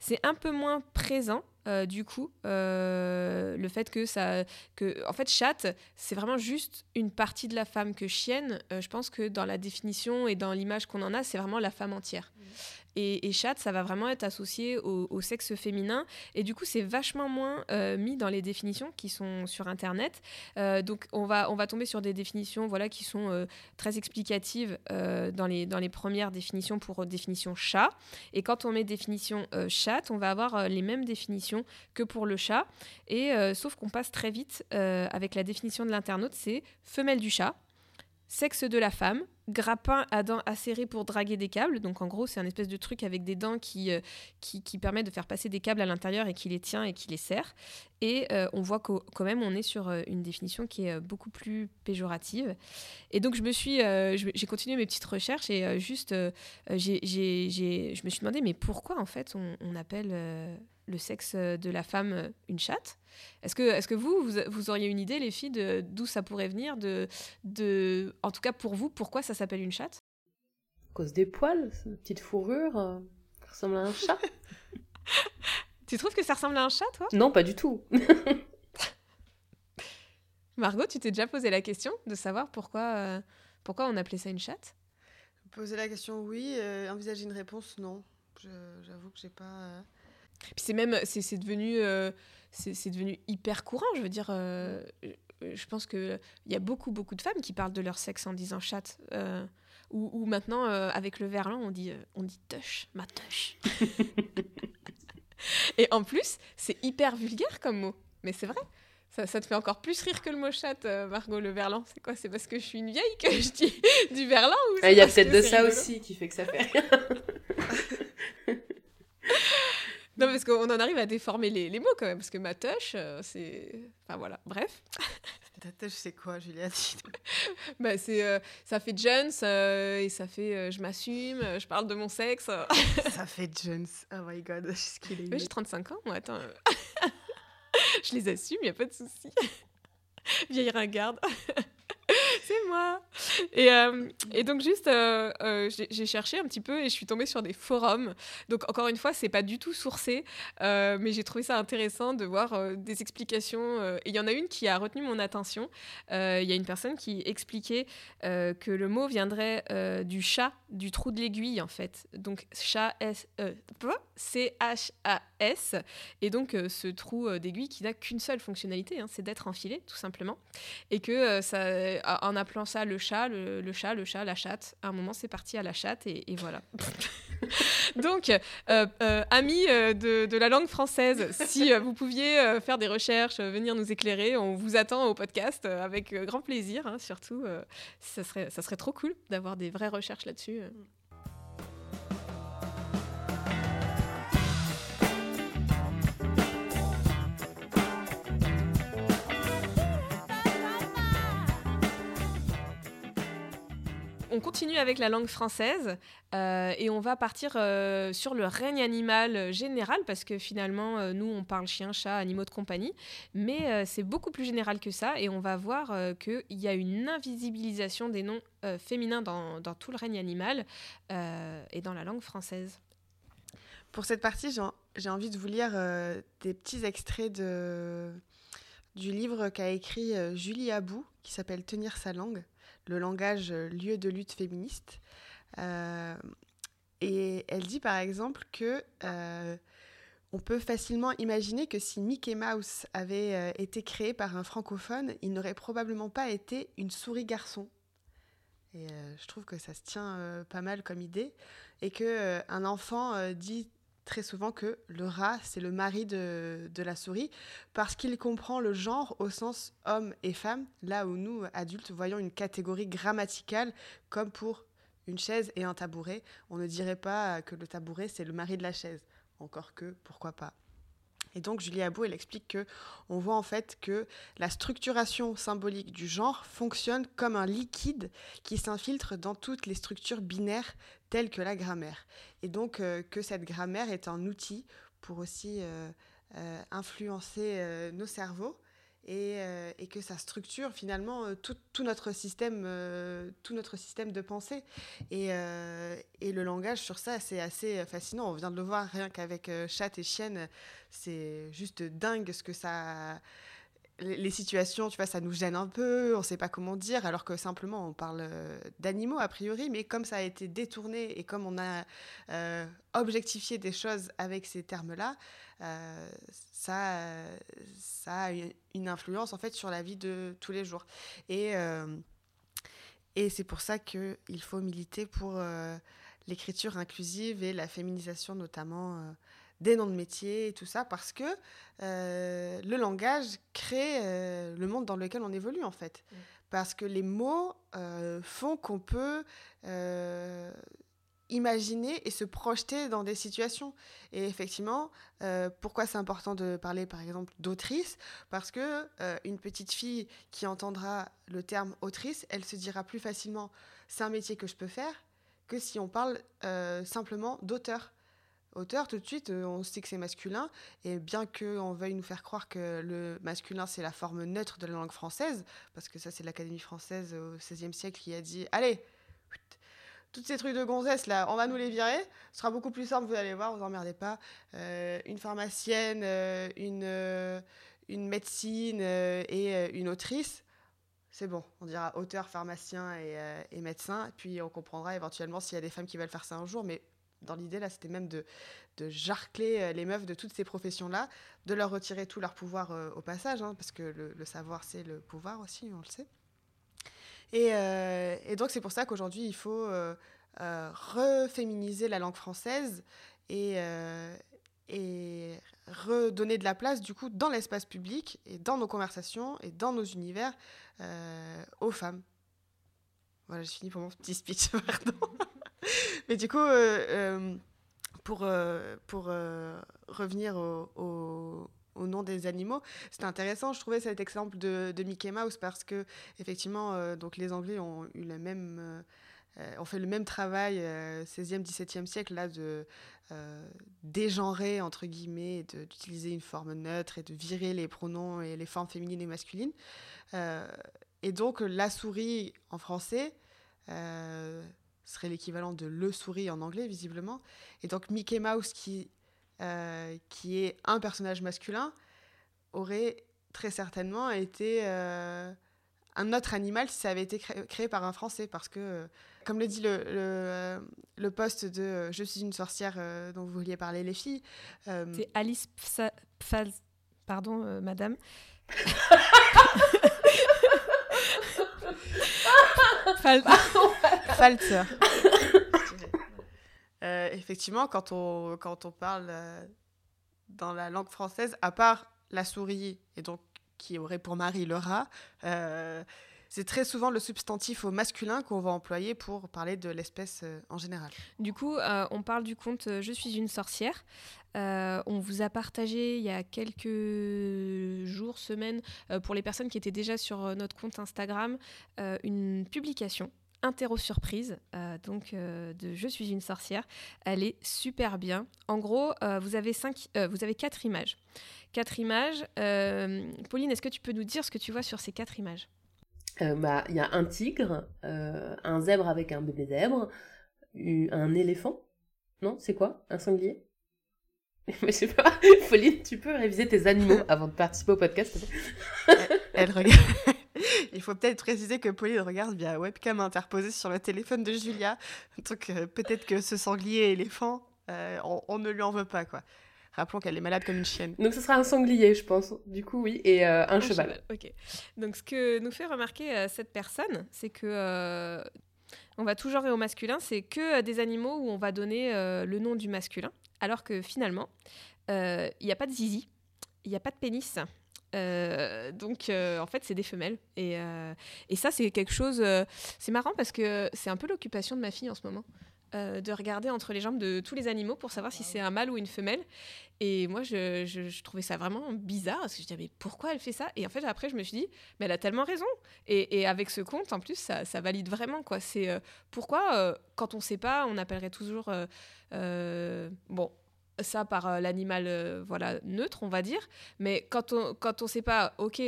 c'est un peu moins présent. Du coup, le fait que ça, que en fait, chatte, c'est vraiment juste une partie de la femme que chienne. je pense que dans la définition et dans l'image qu'on en a, c'est vraiment la femme entière. Et, et, chat, ça va vraiment être associé au, sexe féminin. Et du coup, c'est vachement moins euh, mis dans les définitions qui sont sur Internet. Euh, donc, on va, on va tomber sur des définitions voilà, qui sont euh, très explicatives dans, les, dans les premières définitions pour définition chat. Et quand on met définition chat, on va avoir les mêmes définitions que pour le chat. Et sauf qu'on passe très vite avec la définition de l'internaute, c'est femelle du chat, sexe de la femme, grappin à dents acérées pour draguer des câbles. Donc en gros, c'est un espèce de truc avec des dents qui, euh, qui, permet de faire passer des câbles à l'intérieur et qui les tient et qui les serre. Et euh, on voit qu'au quand même, on est sur euh, une définition qui est beaucoup plus péjorative. Et donc je me suis, j'ai continué mes petites recherches et juste, j'ai, je me suis demandé, mais pourquoi en fait on appelle le sexe de la femme une chatte est-ce que, est que vous, vous, auriez une idée, les filles, d'où ça pourrait venir de, de, En tout cas, pour vous, pourquoi ça s'appelle une chatte? À cause des poils, une petite fourrure euh, qui ressemble à un chat. tu trouves que ça ressemble à un chat, toi? Non, pas du tout. Margot, tu t'es déjà posé la question de savoir pourquoi, euh, pourquoi on appelait ça une chatte? Poser la question, oui. Euh, envisager une réponse, non. J'avoue que j'ai pas. Puis c'est même, c'est devenu c'est devenu hyper courant. Je veux dire, euh, je pense qu'il y a beaucoup, beaucoup de femmes qui parlent de leur sexe en disant chatte. Euh, ou, maintenant, euh, avec le verlan, on dit, on dit touch, ma touch. Et en plus, c'est hyper vulgaire comme mot. Mais c'est vrai. Ça, ça, te fait encore plus rire que le mot chatte, Margot, le verlan. C'est quoi C'est parce que je suis une vieille que je dis du verlan Il y a peut-être de ça aussi qui fait que ça fait rire. Non, parce qu'on en arrive à déformer les, les mots quand même, parce que ma touche, euh, c'est. Enfin voilà, bref. Ta touche, c'est quoi, Julia bah, c'est, euh, Ça fait Jones euh, et ça fait je m'assume, je parle de mon sexe. ça fait Jones, oh my god, ce qu'il est. j'ai 35 ans, moi, attends. je les assume, il n'y a pas de souci. Vieille ringarde. C'est moi. Et, euh, donc juste, euh, euh, j'ai cherché un petit peu et je suis tombée sur des forums. Donc encore une fois, c'est pas du tout sourcé, mais j'ai trouvé ça intéressant de voir des explications. et il y en a une qui a retenu mon attention. Il y a une personne qui expliquait que le mot viendrait du chat, du trou de l'aiguille en fait. Donc chat S, C H A S. Et donc ce trou d'aiguille qui n'a qu'une seule fonctionnalité, hein, c'est d'être enfilé tout simplement. Et que ça, en appelant ça le chat, le, chat, le chat, la chatte. À un moment, c'est parti à la chatte et, voilà. Donc, euh, euh, amis euh, de, la langue française, si vous pouviez faire des recherches, venir nous éclairer, on vous attend au podcast avec grand plaisir. Hein, surtout, ça, serait, ça serait trop cool d'avoir des vraies recherches là-dessus. On continue avec la langue française euh, et on va partir euh, sur le règne animal général parce que finalement, euh, nous, on parle chien, chat, animaux de compagnie, mais c'est beaucoup plus général que ça et on va voir qu'il y a une invisibilisation des noms féminins dans, tout le règne animal et dans la langue française. Pour cette partie, j'ai envie de vous lire des petits extraits de, du livre qu'a écrit Julie Abou qui s'appelle Tenir sa langue le langage euh, lieu de lutte féministe. Euh, et elle dit par exemple que euh, on peut facilement imaginer que si Mickey Mouse avait été créé par un francophone, il n'aurait probablement pas été une souris garçon. Et je trouve que ça se tient pas mal comme idée. Et que un enfant dit très souvent que le rat, c'est le mari de, de la souris, parce qu'il comprend le genre au sens homme et femme, là où nous, adultes, voyons une catégorie grammaticale comme pour une chaise et un tabouret. On ne dirait pas que le tabouret, c'est le mari de la chaise. Encore que, pourquoi pas. Et donc Julie Abou, elle explique que on voit en fait que la structuration symbolique du genre fonctionne comme un liquide qui s'infiltre dans toutes les structures binaires telles que la grammaire. Et donc euh, que cette grammaire est un outil pour aussi euh, euh, influencer nos cerveaux euh, et, que ça structure finalement euh, tout, notre système, euh, tout notre système de pensée. Et, et le langage sur ça, c'est assez fascinant. On vient de le voir rien qu'avec chat et chienne, c'est juste dingue ce que ça les situations, tu vois, ça nous gêne un peu, on ne sait pas comment dire, alors que simplement on parle d'animaux a priori, mais comme ça a été détourné et comme on a objectifié des choses avec ces termes-là, euh, ça, a une influence en fait sur la vie de tous les jours. Et, euh, et c'est pour ça qu'il faut militer pour euh, l'écriture inclusive et la féminisation notamment des noms de métiers et tout ça, parce que le langage crée le monde dans lequel on évolue en fait. Mm. Parce que les mots font qu'on peut imaginer et se projeter dans des situations. Et effectivement, euh, pourquoi c'est important de parler par exemple d'autrice? Parce que euh, une petite fille qui entendra le terme autrice, elle se dira plus facilement c'est un métier que je peux faire que si on parle euh, simplement d'auteur. Auteur, tout de suite, on sait que c'est masculin, et bien qu'on veuille nous faire croire que le masculin, c'est la forme neutre de la langue française, parce que ça, c'est l'Académie française au XVIe siècle qui a dit Allez, toutes ces trucs de gonzesse là, on va nous les virer. Ce sera beaucoup plus simple, vous allez voir, vous emmerdez pas. Euh, une pharmacienne, euh, une, euh, une médecine et une autrice, c'est bon. On dira auteur, pharmacien et, et, médecin. Puis on comprendra éventuellement s'il y a des femmes qui veulent faire ça un jour. Mais dans l'idée là, c'était même de, jarcler les meufs de toutes ces professions là, de leur retirer tout leur pouvoir au passage, hein, parce que le, savoir c'est le pouvoir aussi, on le sait. Euh, et, donc c'est pour ça qu'aujourd'hui, il faut euh, euh, reféminiser la langue française et, et redonner de la place, du coup, dans l'espace public et dans nos conversations et dans nos univers aux femmes. Voilà, j'ai fini pour mon petit speech, pardon. Mais du coup, pour, pour revenir au au nom des animaux. C'était intéressant, je trouvais cet exemple de, Mickey Mouse parce que effectivement, euh, donc les Anglais ont eu la même, euh, euh, ont fait le même travail 16e, 17e siècle là de dégenrer entre guillemets, d'utiliser une forme neutre et de virer les pronoms et les formes féminines et masculines. et donc la souris en français serait l'équivalent de le souris en anglais visiblement. Et donc Mickey Mouse qui euh, qui est un personnage masculin, aurait très certainement été euh, un autre animal si ça avait été créé, par un Français. Parce que, comme le dit le, le, le poste de Je suis une sorcière dont vous vouliez parler, les filles. C'est Alice Pfaz. Pardon, madame. Falter. Euh, effectivement, quand on, quand on parle euh, dans la langue française, à part la souris, et donc qui aurait pour mari le rat, euh, c'est très souvent le substantif au masculin qu'on va employer pour parler de l'espèce en général. Du coup, on parle du conte Je suis une sorcière. on vous a partagé il y a quelques jours, semaines, pour les personnes qui étaient déjà sur notre compte Instagram, une publication interro surprise, euh, donc euh, de Je suis une sorcière. Elle est super bien. En gros, euh, vous avez cinq, vous avez quatre images. Quatre images. Pauline, est-ce que tu peux nous dire ce que tu vois sur ces quatre images? Bah, il y a un tigre, un zèbre avec un bébé zèbre, un éléphant. Non, c'est quoi? Un sanglier? Mais je sais pas, Pauline, tu peux réviser tes animaux avant de participer au podcast elle regarde, Il faut peut-être préciser que Pauline regarde via webcam interposée sur le téléphone de Julia. Donc euh, peut-être que ce sanglier éléphant, euh, on, ne lui en veut pas, quoi. Rappelons qu'elle est malade comme une chienne. Donc ce sera un sanglier, je pense. Du coup, oui, et euh, un, cheval. Ok. Donc ce que nous fait remarquer cette personne, c'est que on va toujours et au masculin, c'est que des animaux où on va donner le nom du masculin alors que finalement, il n'y a pas de zizi, il n'y a pas de pénis. Donc en fait c'est des femelles et, et ça c'est quelque chose c'est marrant parce que c'est un peu l'occupation de ma fille en ce moment euh, de regarder entre les jambes de tous les animaux pour savoir si c'est un mâle ou une femelle. Et moi, je, trouvais ça vraiment bizarre parce que je disais, mais pourquoi elle fait ça? Et en fait, après, je me suis dit, mais elle a tellement raison. Et, avec ce compte, en plus, ça, valide vraiment. quoi. C'est euh, pourquoi, euh, quand on ne sait pas, on appellerait toujours. bon, ça par l'animal voilà neutre, on va dire. Mais quand on quand on sait pas, ok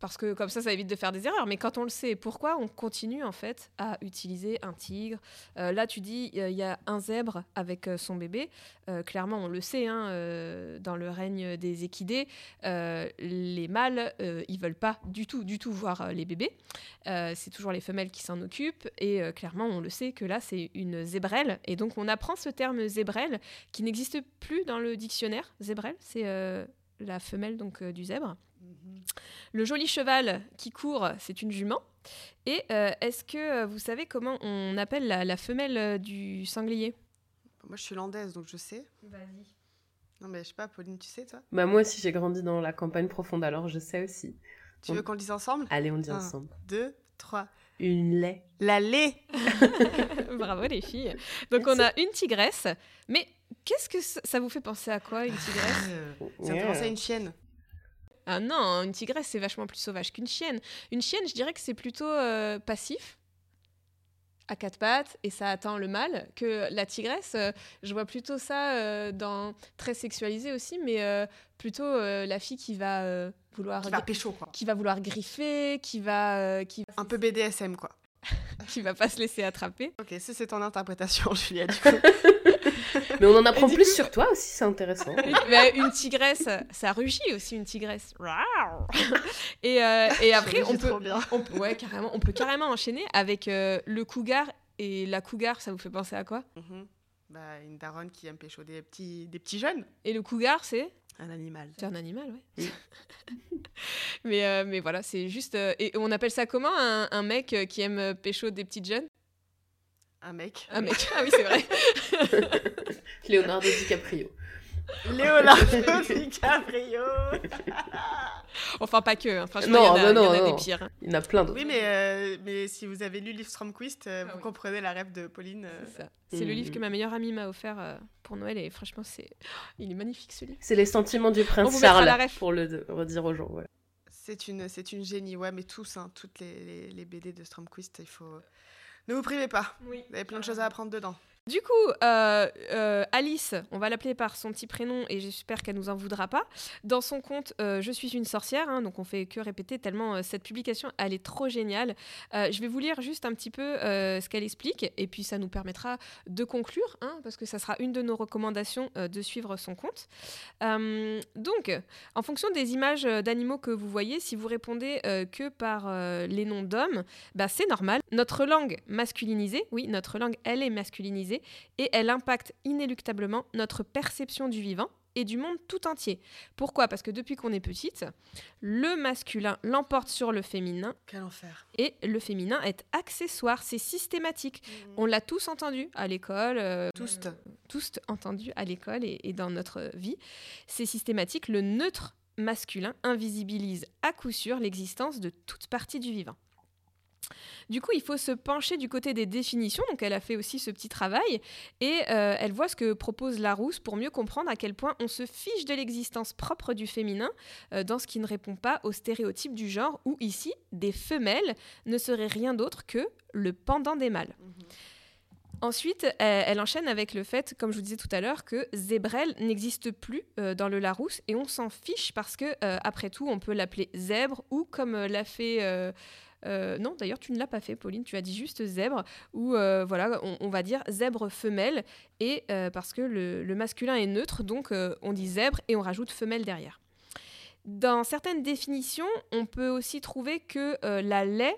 parce que comme ça, ça évite de faire des erreurs. Mais quand on le sait, pourquoi on continue en fait à utiliser un tigre? Euh, Là, tu dis, il y a un zèbre avec euh, son bébé. Euh, clairement, on le sait, hein, dans le règne des équidés, les mâles, ils veulent pas du tout, du tout voir les bébés. c'est toujours les femelles qui s'en occupent. Et clairement, on le sait que là, c'est une zébrelle. Et donc, on apprend ce terme zébrelle qui n'existe plus dans le dictionnaire. Zébrelle, c'est la femelle donc du zèbre. Le joli cheval qui court, c'est une jument. Et euh, est-ce que vous savez comment on appelle la, femelle euh, du sanglier? Moi, je suis landaise, donc je sais. Vas-y. Non, mais je sais pas, Pauline, tu sais, toi? Bah, moi aussi, j'ai grandi dans la campagne profonde, alors je sais aussi. Tu veux qu'on le dise ensemble? Allez, on le dit ensemble. Deux, trois. Une lait. La lait Bravo, les filles. Donc, on a une tigresse. Mais qu'est-ce que ça, vous fait penser à quoi, une tigresse? Ça me fait penser à une chienne. Ah non, une tigresse, c'est vachement plus sauvage qu'une chienne. Une chienne, je dirais que c'est plutôt euh, passif, à quatre pattes, et ça attend le mâle, que la tigresse, euh, je vois plutôt ça euh, dans très sexualisé aussi, mais plutôt la fille qui va vouloir... Qui va pécho, quoi. Qui va vouloir griffer, qui va... qui... Un peu BDSM, quoi. qui va pas se laisser attraper. Ok, ça c'est ton interprétation, Julia, du coup. Mais on en apprend plus sur toi aussi, c'est intéressant. une tigresse, ça rugit aussi une tigresse. et, euh, et après, on peut, on, ouais, carrément, on peut carrément enchaîner avec euh, le cougar et la cougar. Ça vous fait penser à quoi? Mhm. bah, Une daronne qui aime pécho des petits, des petits jeunes. Et le cougar, c'est? Un animal. C'est un animal, oui. mais, euh, mais voilà, c'est juste. et on appelle ça comment un, un mec qui aime pécho des petites jeunes? Un mec. Un mec, ah oui, c'est vrai. Leonardo DiCaprio. Leonardo DiCaprio. enfin, pas que. Hein. Franchement, il y en a, non, non, des pires. Hein. Il y en a plein d'autres. Oui, mais, euh, mais si vous avez lu Liv Stromquist, euh, ah vous comprenez la rêve de Pauline. Euh. C'est ça. C'est le livre que ma meilleure amie m'a offert pour Noël et franchement, c'est... il est magnifique ce livre. C'est Les sentiments du prince Charles, pour le redire aux gens. Voilà. C'est une, c'est une génie, ouais, mais tous, hein, toutes les, les, les BD de Stromquist, il faut ne vous privez pas. Oui. Vous avez plein de choses à apprendre dedans. Du coup, euh, euh, Alice, on va l'appeler par son petit prénom et j'espère qu'elle nous en voudra pas. Dans son compte, euh, je suis une sorcière, hein, donc on fait que répéter tellement cette publication, elle est trop géniale. je vais vous lire juste un petit peu ce qu'elle explique et puis ça nous permettra de conclure, hein, parce que ça sera une de nos recommandations de suivre son compte. donc, en fonction des images d'animaux que vous voyez, si vous répondez que par les noms d'hommes, bah, c'est normal. Notre langue masculinisée, oui, notre langue, elle est masculinisée et elle impacte inéluctablement notre perception du vivant et du monde tout entier. Pourquoi? Parce que depuis qu'on est petite, le masculin l'emporte sur le féminin. Quel enfer. Et le féminin est accessoire, c'est systématique. Mmh. On l'a tous entendu à l'école. Euh, tous. tous entendu à l'école et, et dans notre vie. C'est systématique. Le neutre masculin invisibilise à coup sûr l'existence de toute partie du vivant. Du coup, il faut se pencher du côté des définitions. Donc, elle a fait aussi ce petit travail et euh, elle voit ce que propose Larousse pour mieux comprendre à quel point on se fiche de l'existence propre du féminin euh, dans ce qui ne répond pas aux stéréotypes du genre, où ici, des femelles ne seraient rien d'autre que le pendant des mâles. Mhm. Ensuite, elle, enchaîne avec le fait, comme je vous disais tout à l'heure, que zébrelle n'existe plus euh, dans le Larousse et on s'en fiche parce que, après tout, on peut l'appeler zèbre ou comme l'a fait euh, non, d'ailleurs, tu ne l'as pas fait, Pauline. Tu as dit juste zèbre, ou euh, voilà, on, va dire zèbre femelle, et euh, parce que le, masculin est neutre, donc on dit zèbre et on rajoute femelle derrière. Dans certaines définitions, on peut aussi trouver que la lait,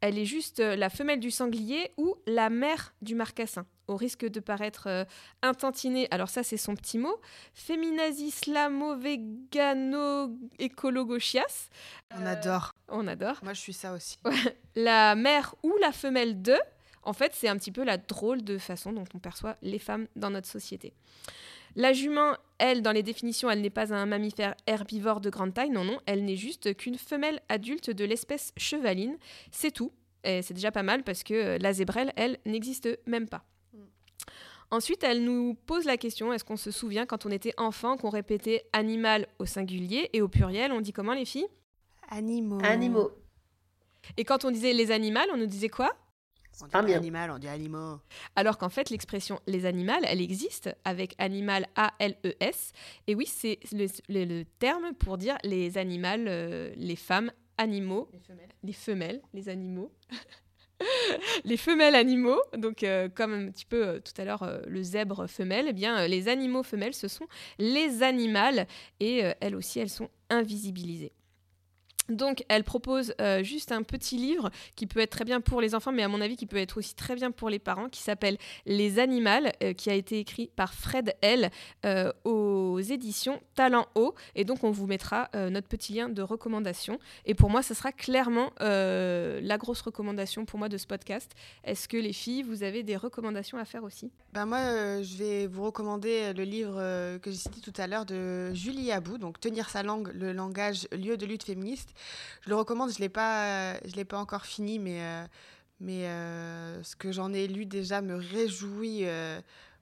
elle est juste la femelle du sanglier ou la mère du marcassin au risque de paraître euh, alors ça c'est son petit mot, féminazislamo-vegano-écologochias. On adore. Euh, on adore. Moi je suis ça aussi. la mère ou la femelle de, en fait c'est un petit peu la drôle de façon dont on perçoit les femmes dans notre société. La jument, elle, dans les définitions, elle n'est pas un mammifère herbivore de grande taille, non, non, elle n'est juste qu'une femelle adulte de l'espèce chevaline, c'est tout. Et c'est déjà pas mal parce que euh, la zébrelle, elle, n'existe même pas. Ensuite, elle nous pose la question, est-ce qu'on se souvient quand on était enfant qu'on répétait animal au singulier et au pluriel, on dit comment les filles? Animaux. Animaux. Et quand on disait les animaux, on nous disait quoi? On dit Pas pas bien. animal, on dit animaux. Alors qu'en fait, l'expression les animaux, elle existe avec animal A-L-E-S. Et oui, c'est le, le- le terme pour dire les animaux, euh, les femmes, animaux, les femelles, les animaux. les femelles animaux, donc euh, comme un petit peu euh, tout à l'heure euh, le zèbre femelle, eh bien les animaux femelles, ce sont les animaux et elles aussi, elles sont invisibilisées. Donc, elle propose euh, juste un petit livre qui peut être très bien pour les enfants, mais à mon avis qui peut être aussi très bien pour les parents, qui s'appelle Les Animaux, euh, qui a été écrit par Fred L euh, aux éditions Talent Haut. Et donc, on vous mettra notre petit lien de recommandation. Et pour moi, ce sera clairement la grosse recommandation pour moi de ce podcast. Est-ce que les filles, vous avez des recommandations à faire aussi? Ben moi, je vais vous recommander le livre que j'ai cité tout à l'heure de Julie Abou, donc Tenir sa langue, le langage, lieu de lutte féministe. Je le recommande, je l'ai pas, euh, l'ai pas encore fini, mais euh, mais euh, ce que j'en ai lu déjà me réjouit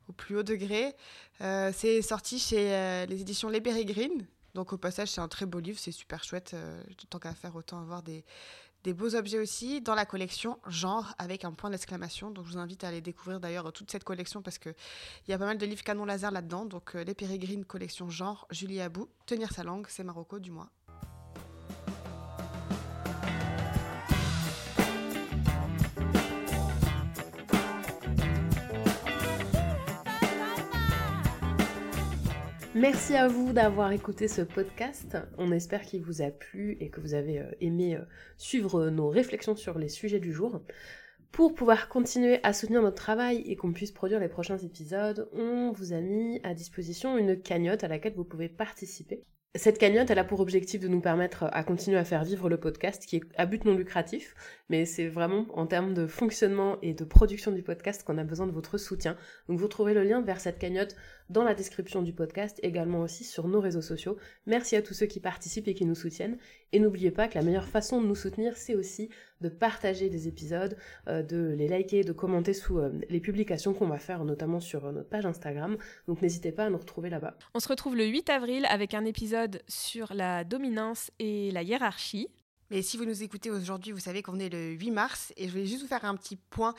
au plus haut degré. C'est sorti chez les éditions Les Pérégrines. Donc au passage, c'est un très beau livre, c'est super chouette. tant qu'à faire, autant avoir des, des beaux objets aussi dans la collection genre avec un point d'exclamation. Donc je vous invite à aller découvrir d'ailleurs toute cette collection parce que il y a pas mal de livres canon laser là-dedans. Donc les Pérégrines collection genre Julie Abou, tenir sa langue, c'est Marocco du mois. Merci à vous d'avoir écouté ce podcast. On espère qu'il vous a plu et que vous avez euh, aimé euh, suivre nos réflexions sur les sujets du jour. Pour pouvoir continuer à soutenir notre travail et qu'on puisse produire les prochains épisodes, on vous a mis à disposition une cagnotte à laquelle vous pouvez participer. Cette cagnotte, elle a pour objectif de nous permettre à continuer à faire vivre le podcast qui est à but non lucratif, mais c'est vraiment en termes de fonctionnement et de production du podcast qu'on a besoin de votre soutien. Donc vous trouverez le lien vers cette cagnotte dans la description du podcast, également aussi sur nos réseaux sociaux. Merci à tous ceux qui participent et qui nous soutiennent. Et n'oubliez pas que la meilleure façon de nous soutenir, c'est aussi de partager des épisodes, euh, de les liker, de commenter sous euh, les publications qu'on va faire, notamment sur euh, notre page Instagram. Donc n'hésitez pas à nous retrouver là-bas. On se retrouve le 8 avril avec un épisode sur la dominance et la hiérarchie. Mais si vous nous écoutez aujourd'hui, vous savez qu'on est le 8 mars et je voulais juste vous faire un petit point.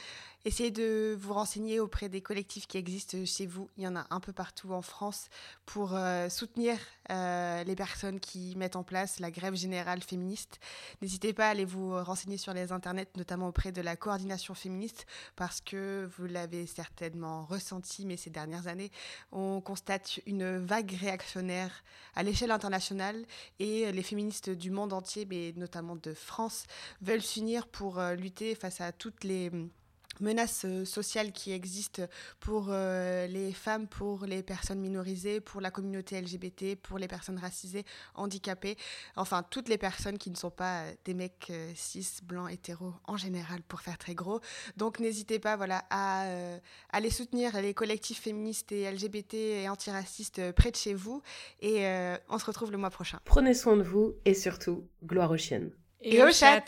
Essayez de vous renseigner auprès des collectifs qui existent chez vous. Il y en a un peu partout en France pour euh, soutenir euh, les personnes qui mettent en place la grève générale féministe. N'hésitez pas à aller vous renseigner sur les internets, notamment auprès de la coordination féministe, parce que vous l'avez certainement ressenti, mais ces dernières années, on constate une vague réactionnaire à l'échelle internationale et les féministes du monde entier, mais notamment de France, veulent s'unir pour euh, lutter face à toutes les menaces euh, sociales qui existent pour euh, les femmes, pour les personnes minorisées, pour la communauté LGBT, pour les personnes racisées, handicapées, enfin toutes les personnes qui ne sont pas euh, des mecs euh, cis, blancs, hétéros en général, pour faire très gros. Donc n'hésitez pas voilà, à euh, aller soutenir les collectifs féministes et LGBT et antiracistes près de chez vous. Et euh, on se retrouve le mois prochain. Prenez soin de vous et surtout, gloire aux chiennes. Et au chat